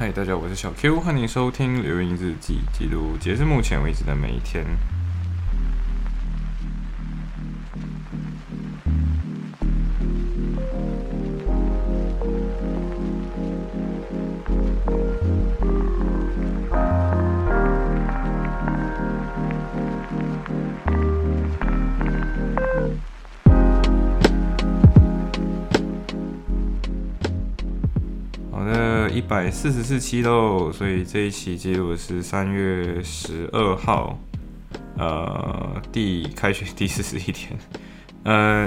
嗨，大家，我是小 Q，欢迎收听留言日记，记录截至目前为止的每一天。百四十四期喽，所以这一期记录是三月十二号，呃，第开学第四十一天。呃，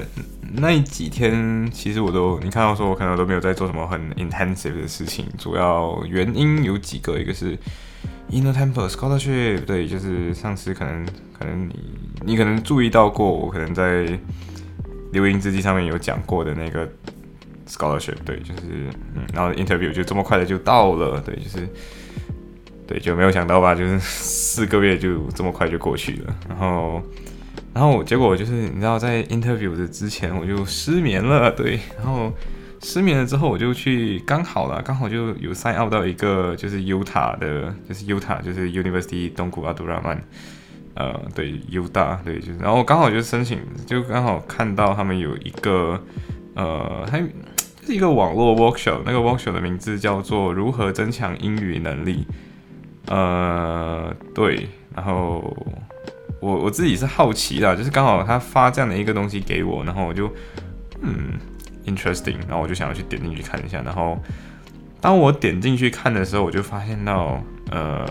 那几天其实我都，你看到说我可能都没有在做什么很 intensive 的事情，主要原因有几个，一个是 inner temple scholarship，对，就是上次可能可能你你可能注意到过，我可能在留音日记上面有讲过的那个 scholarship，对，就是嗯，然后 interview 就这么快的就到了，对，就是对，就没有想到吧，就是四个月就这么快就过去了，然后。然后结果就是你知道，在 interview 的之前我就失眠了，对，然后失眠了之后我就去刚好了，刚好就有 sign up 到一个就是 Utah 的，就是 Utah 就是 University 东古阿杜拉曼，呃，对，Uta，对，就是，然后刚好就申请，就刚好看到他们有一个呃，还是一个网络 workshop，那个 workshop 的名字叫做如何增强英语能力，呃，对，然后。我我自己是好奇的，就是刚好他发这样的一个东西给我，然后我就嗯，interesting，然后我就想要去点进去看一下，然后当我点进去看的时候，我就发现到呃，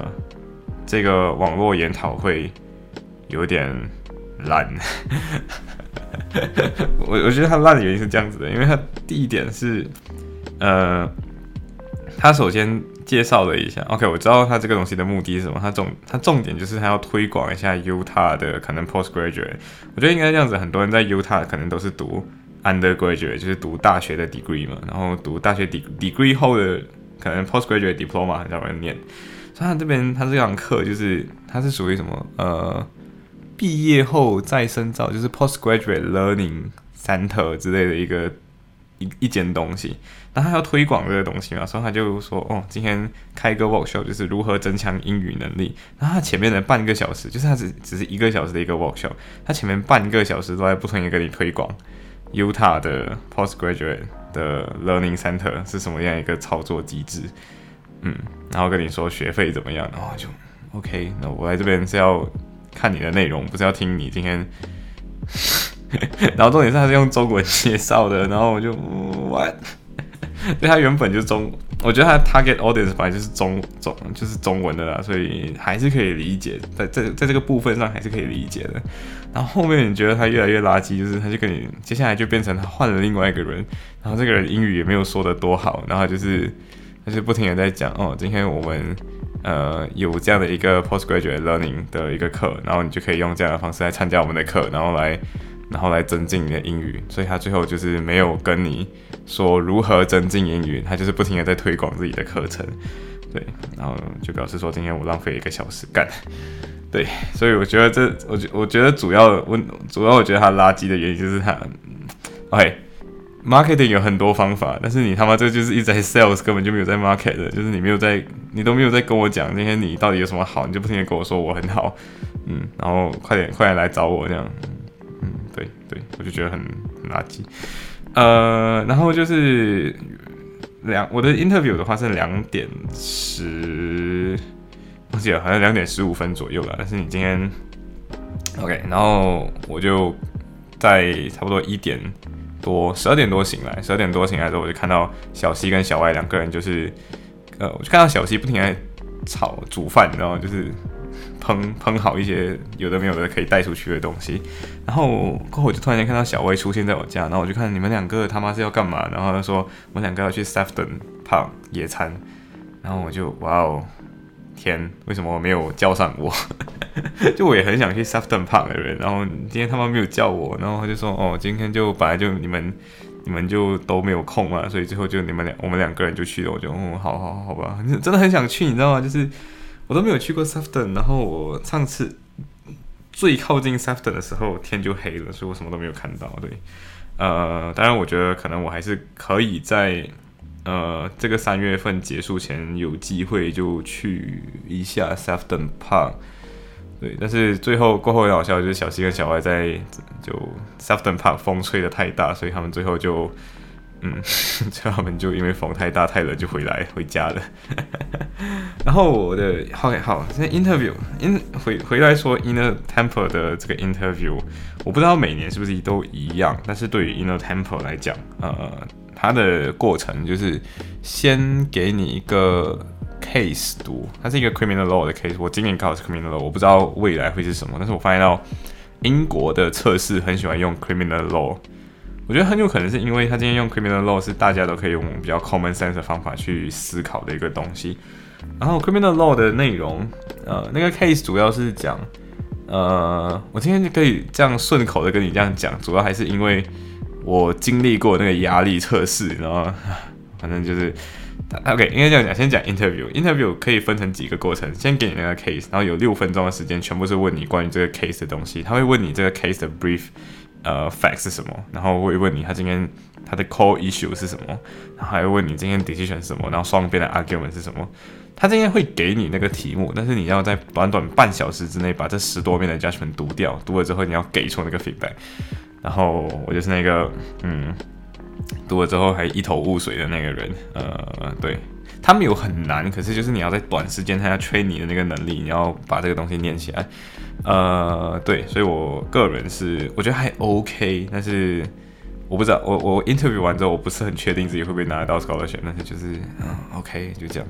这个网络研讨会有点烂，我我觉得它烂的原因是这样子的，因为它第一点是呃，它首先。介绍了一下，OK，我知道他这个东西的目的是什么。他重他重点就是他要推广一下 Uta 的可能 postgraduate。我觉得应该这样子，很多人在 Uta 可能都是读 undergraduate，就是读大学的 degree 嘛，然后读大学 de degree 后的可能 postgraduate diploma 很少人念。所以他这边他这堂课就是他是属于什么呃毕业后再深造，就是 postgraduate learning center 之类的一个一一间东西。那他要推广这个东西嘛，所以他就说：“哦，今天开个 workshop，就是如何增强英语能力。”然后他前面的半个小时，就是他只只是一个小时的一个 workshop，他前面半个小时都在不停的跟你推广 Utah 的 postgraduate 的 learning center 是什么样一个操作机制，嗯，然后跟你说学费怎么样，然后就 OK，那我来这边是要看你的内容，不是要听你今天。然后重点是他是用中文介绍的，然后我就 what？对他原本就中，我觉得他 target audience 本来就是中中就是中文的啦，所以还是可以理解，在在在这个部分上还是可以理解的。然后后面你觉得他越来越垃圾，就是他就跟你接下来就变成他换了另外一个人，然后这个人英语也没有说的多好，然后就是他就不停的在讲哦，今天我们呃有这样的一个 postgraduate learning 的一个课，然后你就可以用这样的方式来参加我们的课，然后来。然后来增进你的英语，所以他最后就是没有跟你说如何增进英语，他就是不停的在推广自己的课程，对，然后就表示说今天我浪费一个小时干，对，所以我觉得这，我觉我觉得主要问，主要我觉得他垃圾的原因就是他，OK，OK，marketing 有很多方法，但是你他妈这就是一直在 sales，根本就没有在 market 的，就是你没有在，你都没有在跟我讲今天你到底有什么好，你就不停的跟我说我很好，嗯，然后快点快点来找我这样。嗯对对，我就觉得很很垃圾。呃，然后就是两我的 interview 的话是两点十，忘记了，好像两点十五分左右了。但是你今天 OK，然后我就在差不多一点多，十二点多醒来，十二点多醒来之后，我就看到小西跟小歪两个人，就是呃，我就看到小西不停在炒煮饭，然后？就是。烹烹好一些有的没有的可以带出去的东西，然后过后我就突然间看到小薇出现在我家，然后我就看你们两个他妈是要干嘛？然后他说我们两个要去 Sefton Park 野餐，然后我就哇哦天，为什么没有叫上我？就我也很想去 Sefton Park 的人，然后今天他妈没有叫我，然后他就说哦今天就本来就你们你们就都没有空嘛，所以最后就你们两我们两个人就去了，我就哦好好好吧，真的很想去，你知道吗？就是。我都没有去过 Sefton，然后我上次最靠近 Sefton 的时候天就黑了，所以我什么都没有看到。对，呃，当然我觉得可能我还是可以在，呃，这个三月份结束前有机会就去一下 Sefton Park。对，但是最后过后很好笑，就是小西跟小歪在就 Sefton Park 风吹的太大，所以他们最后就。嗯，最后他们就因为风太大太冷就回来回家了。然后我的好好，现在 interview in 回回来说 inner temple 的这个 interview，我不知道每年是不是都一样，但是对于 inner temple 来讲，呃，它的过程就是先给你一个 case 读，它是一个 criminal law 的 case。我今年考的是 criminal law，我不知道未来会是什么，但是我发现到英国的测试很喜欢用 criminal law。我觉得很有可能是因为他今天用 criminal law 是大家都可以用比较 common sense 的方法去思考的一个东西。然后 criminal law 的内容，呃，那个 case 主要是讲，呃，我今天就可以这样顺口的跟你这样讲，主要还是因为我经历过那个压力测试，然后 反正就是 OK，应该这样讲，先讲 interview，interview 可以分成几个过程，先给你那个 case，然后有六分钟的时间，全部是问你关于这个 case 的东西，他会问你这个 case 的 brief。呃，fact 是什么？然后会问你他今天他的 core issue 是什么？然后还会问你今天 decision 是什么？然后双边的 argument 是什么？他今天会给你那个题目，但是你要在短短半小时之内把这十多遍的 judgment 读掉，读了之后你要给出那个 feedback。然后我就是那个嗯，读了之后还一头雾水的那个人。呃，对。他们有很难，可是就是你要在短时间他要吹你的那个能力，你要把这个东西念起来。呃，对，所以我个人是我觉得还 OK，但是我不知道，我我 interview 完之后，我不是很确定自己会不会拿得到 scholarship，但是就是嗯 OK 就这样。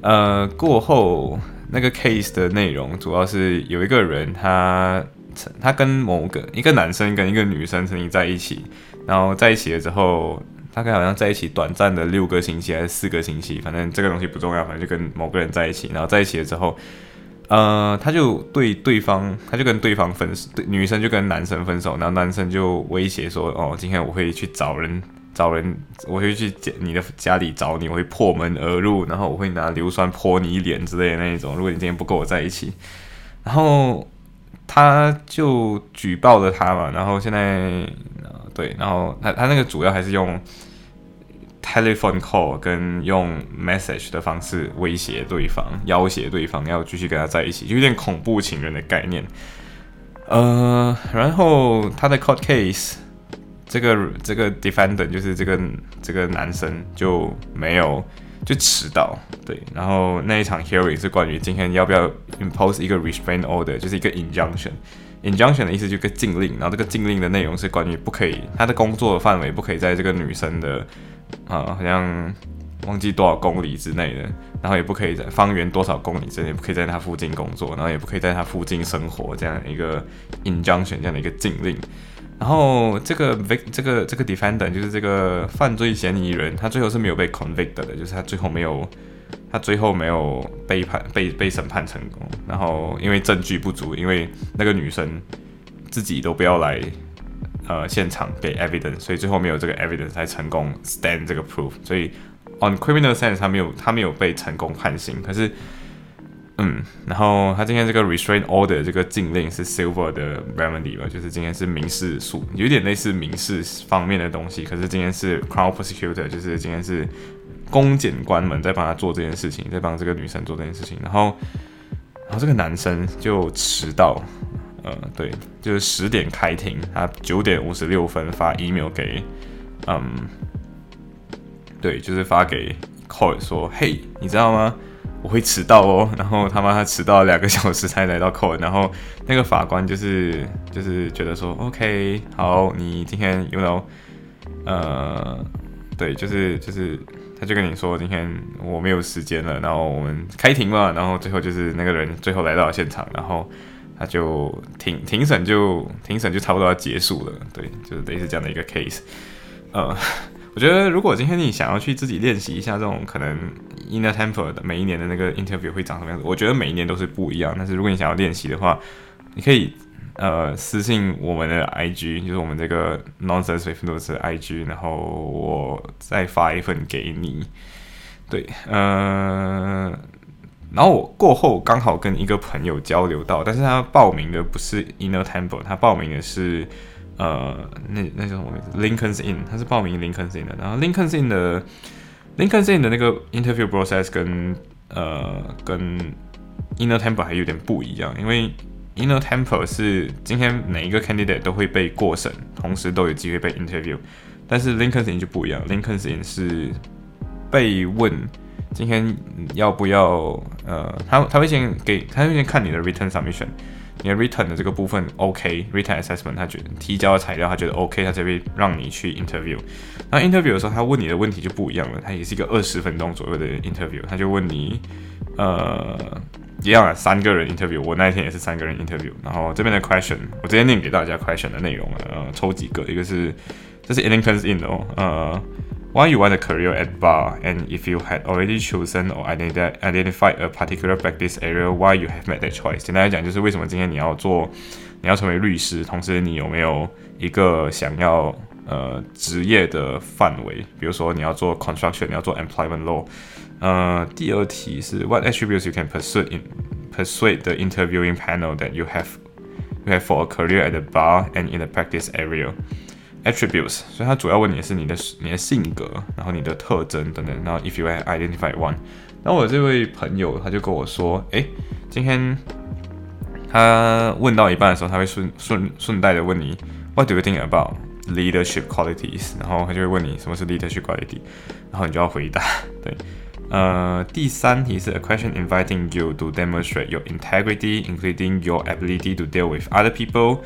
呃，过后那个 case 的内容主要是有一个人，他他跟某个一个男生跟一个女生曾经在一起，然后在一起了之后。大概好像在一起短暂的六个星期还是四个星期，反正这个东西不重要，反正就跟某个人在一起，然后在一起了之后，呃，他就对对方，他就跟对方分手，对女生就跟男生分手，然后男生就威胁说，哦，今天我会去找人，找人，我会去你的家里找你，我会破门而入，然后我会拿硫酸泼你一脸之类的那一种，如果你今天不跟我在一起，然后他就举报了他嘛，然后现在，对，然后他他那个主要还是用。telephone call 跟用 message 的方式威胁对方，要挟对方要继续跟他在一起，就有点恐怖情人的概念。呃，然后他的 court case，这个这个 defendant 就是这个这个男生就没有就迟到，对，然后那一场 hearing 是关于今天要不要 impose 一个 restraint order，就是一个 injunction，injunction 的意思就是个禁令，然后这个禁令的内容是关于不可以他的工作的范围不可以在这个女生的。啊，好像忘记多少公里之内的，然后也不可以在方圆多少公里之内，不可以在他附近工作，然后也不可以在他附近生活，这样一个 injunction 这样的一个禁令。然后这个 vic 这个这个 defendant 就是这个犯罪嫌疑人，他最后是没有被 convicted 的，就是他最后没有他最后没有被判被被审判成功。然后因为证据不足，因为那个女生自己都不要来。呃，现场给 evidence，所以最后没有这个 evidence 才成功 stand 这个 proof，所以 on criminal sense 他没有他没有被成功判刑，可是，嗯，然后他今天这个 restraint order 这个禁令是 silver 的 remedy 吧，就是今天是民事诉，有点类似民事方面的东西，可是今天是 crown prosecutor，就是今天是公检官们在帮他做这件事情，在帮这个女生做这件事情，然后，然后这个男生就迟到。呃，对，就是十点开庭，他九点五十六分发 email 给，嗯，对，就是发给 court 说，嘿，你知道吗？我会迟到哦。然后他妈他迟到两个小时才来到 court，然后那个法官就是就是觉得说，OK，好，你今天有没有？呃，对，就是就是他就跟你说，今天我没有时间了，然后我们开庭嘛，然后最后就是那个人最后来到了现场，然后。他就庭庭审就庭审就差不多要结束了，对，就是类似这样的一个 case。呃，我觉得如果今天你想要去自己练习一下这种可能 inner temple 的每一年的那个 interview 会长什么样子，我觉得每一年都是不一样。但是如果你想要练习的话，你可以呃私信我们的 IG，就是我们这个 nonsense with n o s 的 IG，然后我再发一份给你。对，嗯。然后我过后刚好跟一个朋友交流到，但是他报名的不是 Inner Temple，他报名的是呃那那叫什么名字？Lincoln's Inn，他是报名 Lincoln's Inn 的。然后 Lincoln's Inn 的 Lincoln in 的那个 interview process 跟呃跟 Inner Temple 还有点不一样，因为 Inner Temple 是今天每一个 candidate 都会被过审，同时都有机会被 interview，但是 Lincoln in 就不一样，Lincoln in 是被问今天要不要呃，他他会先给他会先看你的 written submission。你的 return 的这个部分 OK，return assessment 他觉得提交的材料他觉得 OK，他这边让你去 interview。那 interview 的时候，他问你的问题就不一样了，他也是一个二十分钟左右的 interview，他就问你，呃，一样啊，三个人 interview，我那一天也是三个人 interview。然后这边的 question 我直接念给大家 question 的内容了，呃，抽几个，一个是这是 Lincoln's in 哦，呃。Why you want a career at bar, and if you had already chosen or identified a particular practice area, why you have made that choice？简单来讲，就是为什么今天你要做，你要成为律师，同时你有没有一个想要呃职业的范围？比如说你要做 construction，你要做 employment law。呃，第二题是 What attributes you can persuade in persuade the interviewing panel that you have you have for a career at the bar and in the practice area？attributes，所以他主要问你的是你的你的性格，然后你的特征等等。然后 if you identify one，然后我这位朋友他就跟我说，哎，今天他问到一半的时候，他会顺顺顺带的问你，What do you think about leadership qualities？然后他就会问你什么是 leadership quality，然后你就要回答。对，呃，第三题是 a question inviting you to demonstrate your integrity, including your ability to deal with other people。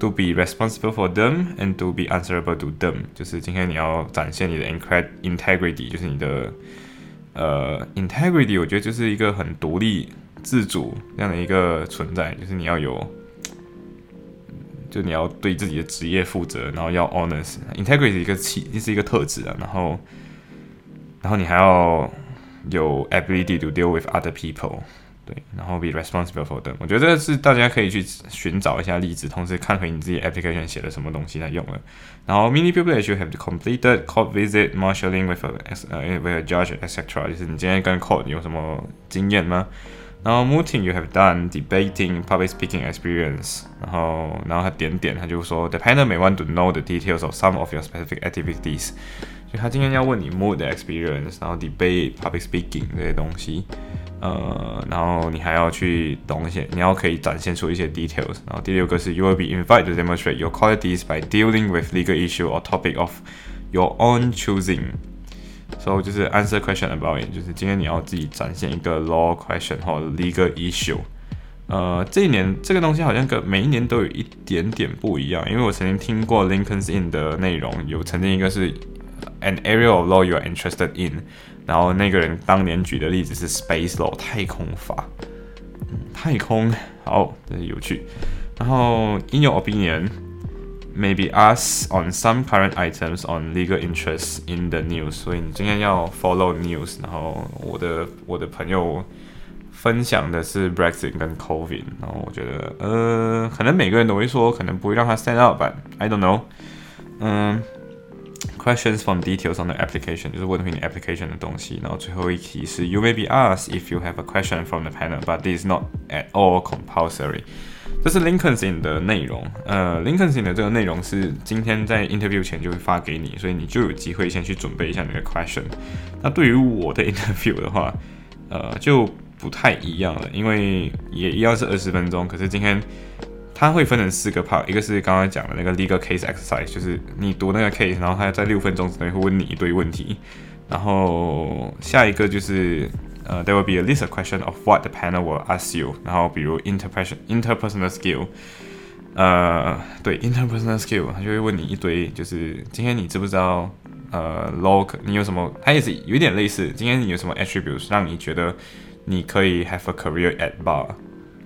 To be responsible for them and to be answerable to them，就是今天你要展现你的 integrity，就是你的呃 integrity，我觉得就是一个很独立自主这样的一个存在，就是你要有，就你要对自己的职业负责，然后要 honest。integrity 一个气，是一个特质啊，然后，然后你还要有 ability to deal with other people。对，然后 be responsible for them，我觉得这是大家可以去寻找一下例子，同时看回你自己 application 写了什么东西来用了。然后 mini privilege you have completed court visit marshalling with a 呃 with a judge etc. 就是你今天跟 court 有什么经验吗？然后 mooting you have done debating public speaking experience，然后然后他点点他就说 the panel may want to know the details of some of your specific activities，就他今天要问你 moot experience，然后 debate public speaking 这些东西。呃，然后你还要去懂一些，你要可以展现出一些 details。然后第六个是 you will be invited to demonstrate your qualities by dealing with legal issue or topic of your own choosing。所以就是 answer question about it，就是今天你要自己展现一个 law question 或 legal issue。呃，这一年这个东西好像跟每一年都有一点点不一样，因为我曾经听过 Lincoln's in 的内容，有曾经一个是 an area of law you are interested in。然后那个人当年举的例子是 space law 太空法，太空好，这是有趣。然后 in your opinion, maybe us on some current items on legal interests in the news。所以你今天要 follow news。然后我的我的朋友分享的是 Brexit 跟 COVID。然后我觉得呃，可能每个人都会说，可能不会让他 stand out，but I don't know。嗯。 Questions from details on the application 就是问回你 application 的东西，然后最后一题是 You may be asked if you have a question from the panel, but this is not at all compulsory。这是 Lincoln's in 的内容。呃，Lincoln's in 的这个内容是今天在 interview 前就会发给你，所以你就有机会先去准备一下你的 question。那对于我的 interview 的话，呃，就不太一样了，因为也一样是二十分钟，可是今天。它会分成四个 part，一个是刚刚讲的那个 legal case exercise，就是你读那个 case，然后他在六分钟之内会问你一堆问题，然后下一个就是呃，there will be a list of question of what the panel will ask you，然后比如 interpersonal interpersonal skill，呃，对 interpersonal skill，他就会问你一堆，就是今天你知不知道呃 log 你有什么，它也是有点类似，今天你有什么 attributes 让你觉得你可以 have a career at bar。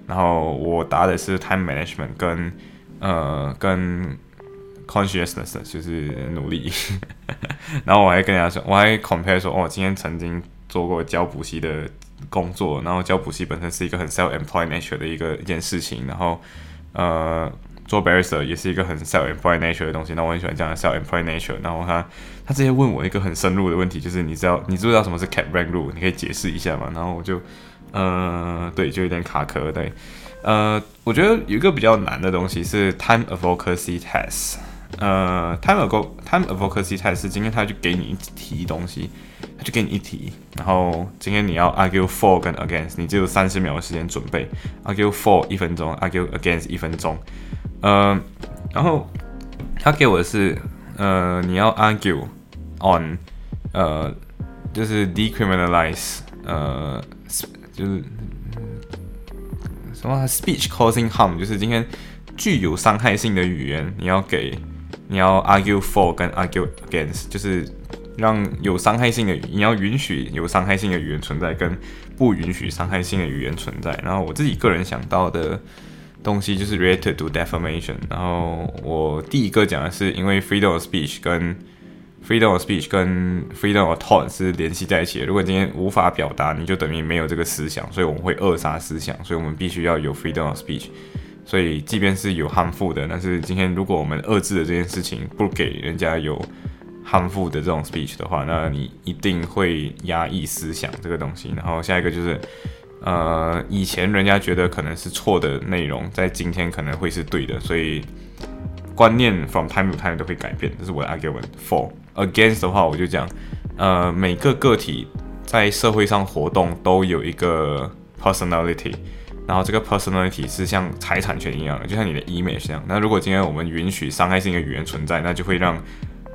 然后我答的是 time management 跟呃跟 consciousness，就是努力。然后我还跟人家说，我还 compare 说，哦，今天曾经做过教补习的工作，然后教补习本身是一个很 self-employed nature 的一个一件事情，然后呃做 barrister 也是一个很 self-employed nature 的东西。那我很喜欢这样的 self-employed nature。然后他他直接问我一个很深入的问题，就是你知道你知不知道什么是 cap rank rule？你可以解释一下吗？然后我就。呃，对，就有点卡壳。对，呃，我觉得有一个比较难的东西是 time advocacy test。呃，time ago time advocacy test 是今天他就给你一题东西，他就给你一题，然后今天你要 argue for 跟 against，你只有三十秒的时间准备，argue for 一分钟，argue against 一分钟，呃，然后他给我的是，呃，你要 argue on，呃，就是 decriminalize，呃，就是什么 speech causing harm，就是今天具有伤害性的语言，你要给，你要 argue for 跟 argue against，就是。让有伤害性的语言，你要允许有伤害性的语言存在，跟不允许伤害性的语言存在。然后我自己个人想到的东西就是 related to defamation。然后我第一个讲的是，因为 freedom of speech 跟 freedom of speech 跟 freedom of thought 是联系在一起的。如果今天无法表达，你就等于没有这个思想，所以我们会扼杀思想。所以我们必须要有 freedom of speech。所以即便是有 harmful 的，但是今天如果我们遏制的这件事情不给人家有。丰富的这种 speech 的话，那你一定会压抑思想这个东西。然后下一个就是，呃，以前人家觉得可能是错的内容，在今天可能会是对的。所以观念 from time to time 都会改变。这是我的 argument for against 的话，我就讲，呃，每个个体在社会上活动都有一个 personality，然后这个 personality 是像财产权一样的，就像你的 image 一样。那如果今天我们允许伤害性的语言存在，那就会让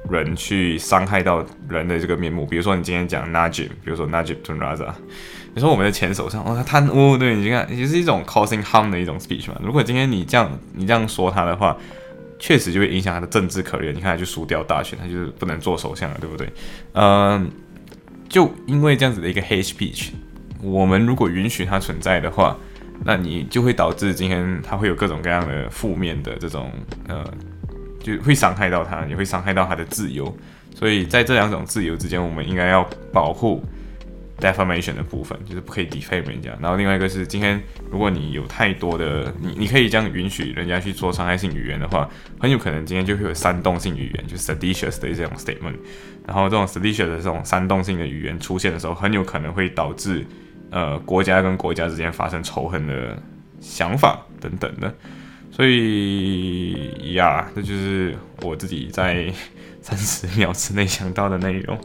人去伤害到人的这个面目，比如说你今天讲 Najib，比如说 Najib Tunraza，你说我们的前首相哦他贪污，对你看也是一种 causing harm 的一种 speech 嘛。如果今天你这样你这样说他的话，确实就会影响他的政治可怜。你看他就输掉大选，他就是不能做首相了，对不对？嗯，就因为这样子的一个 hate speech，我们如果允许它存在的话，那你就会导致今天他会有各种各样的负面的这种呃。就会伤害到他，也会伤害到他的自由，所以在这两种自由之间，我们应该要保护 defamation 的部分，就是不可以 defame 人家。然后另外一个是，今天如果你有太多的你，你可以这样允许人家去做伤害性语言的话，很有可能今天就会有煽动性语言，就是 seditious 的这种 statement。然后这种 seditious 的这种煽动性的语言出现的时候，很有可能会导致呃国家跟国家之间发生仇恨的想法等等的。所以呀，这就是我自己在三十秒之内想到的内容。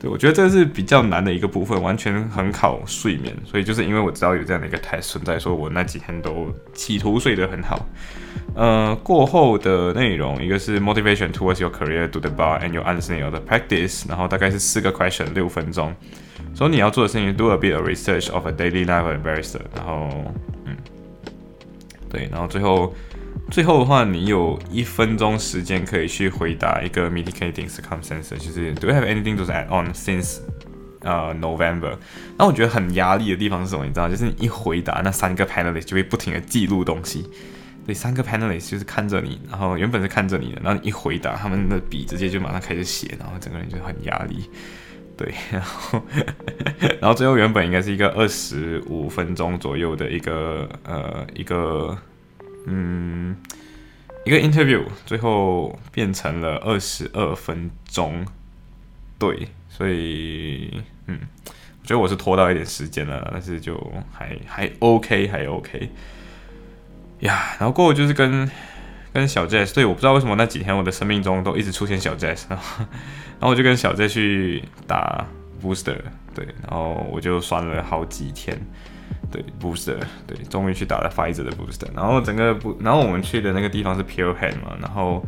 对我觉得这是比较难的一个部分，完全很考睡眠。所以就是因为我知道有这样的一个 test 存在，说我那几天都企图睡得很好。呃，过后的内容一个是 motivation towards your career, do the bar and your understanding of the practice，然后大概是四个 question，六分钟。所以你要做的事情，do a bit of research of a daily life of barrister，然后嗯。对，然后最后，最后的话，你有一分钟时间可以去回答一个 mitigating circumstances，就是 Do you have anything to add on since 呃 November？那我觉得很压力的地方是什么？你知道，就是你一回答，那三个 panelist 就会不停的记录东西。对，三个 panelist 就是看着你，然后原本是看着你的，然后你一回答，他们的笔直接就马上开始写，然后整个人就很压力。对，然后，然后最后原本应该是一个二十五分钟左右的一个呃一个嗯一个 interview，最后变成了二十二分钟。对，所以嗯，我觉得我是拖到一点时间了，但是就还还 OK，还 OK 呀。然后过后就是跟。跟小 Jazz，对，我不知道为什么那几天我的生命中都一直出现小 Jazz，然后，我就跟小 Jazz 去打 Booster，对，然后我就酸了好几天，对 Booster，对，终于去打了 Fizer 的 Booster，然后整个不，然后我们去的那个地方是 Pure Head 嘛，然后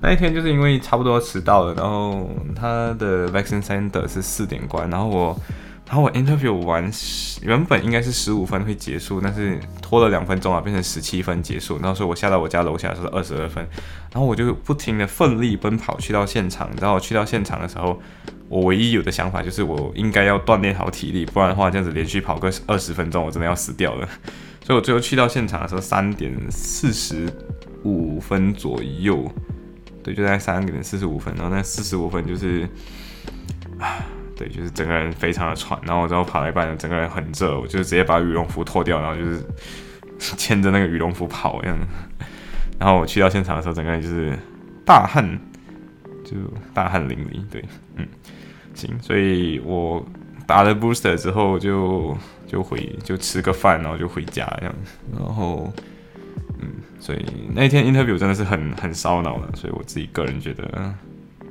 那一天就是因为差不多迟到了，然后他的 Vaccine Center 是四点关，然后我。然后我 interview 完原本应该是十五分会结束，但是拖了两分钟啊，变成十七分结束。然后所以我下到我家楼下是二十二分，然后我就不停的奋力奔跑去到现场。然后我去到现场的时候，我唯一有的想法就是我应该要锻炼好体力，不然的话这样子连续跑个二十分钟，我真的要死掉了。所以我最后去到现场的时候三点四十五分左右，对，就在三点四十五分。然后那四十五分就是啊。对，就是整个人非常的喘，然后我之后跑了一半，整个人很热，我就直接把羽绒服脱掉，然后就是 牵着那个羽绒服跑这样。然后我去到现场的时候，整个人就是大汗，就大汗淋漓。对，嗯，行，所以我打了 booster 之后就就回就吃个饭，然后就回家这样。然后，嗯，所以那天 interview 真的是很很烧脑的，所以我自己个人觉得，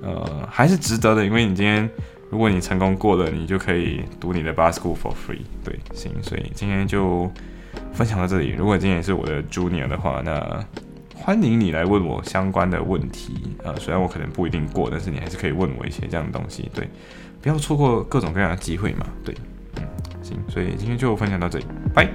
呃，还是值得的，因为你今天。如果你成功过了，你就可以读你的 bar school for free。对，行，所以今天就分享到这里。如果今天也是我的 junior 的话，那欢迎你来问我相关的问题呃。虽然我可能不一定过，但是你还是可以问我一些这样的东西。对，不要错过各种各样的机会嘛。对，嗯，行，所以今天就分享到这里，拜。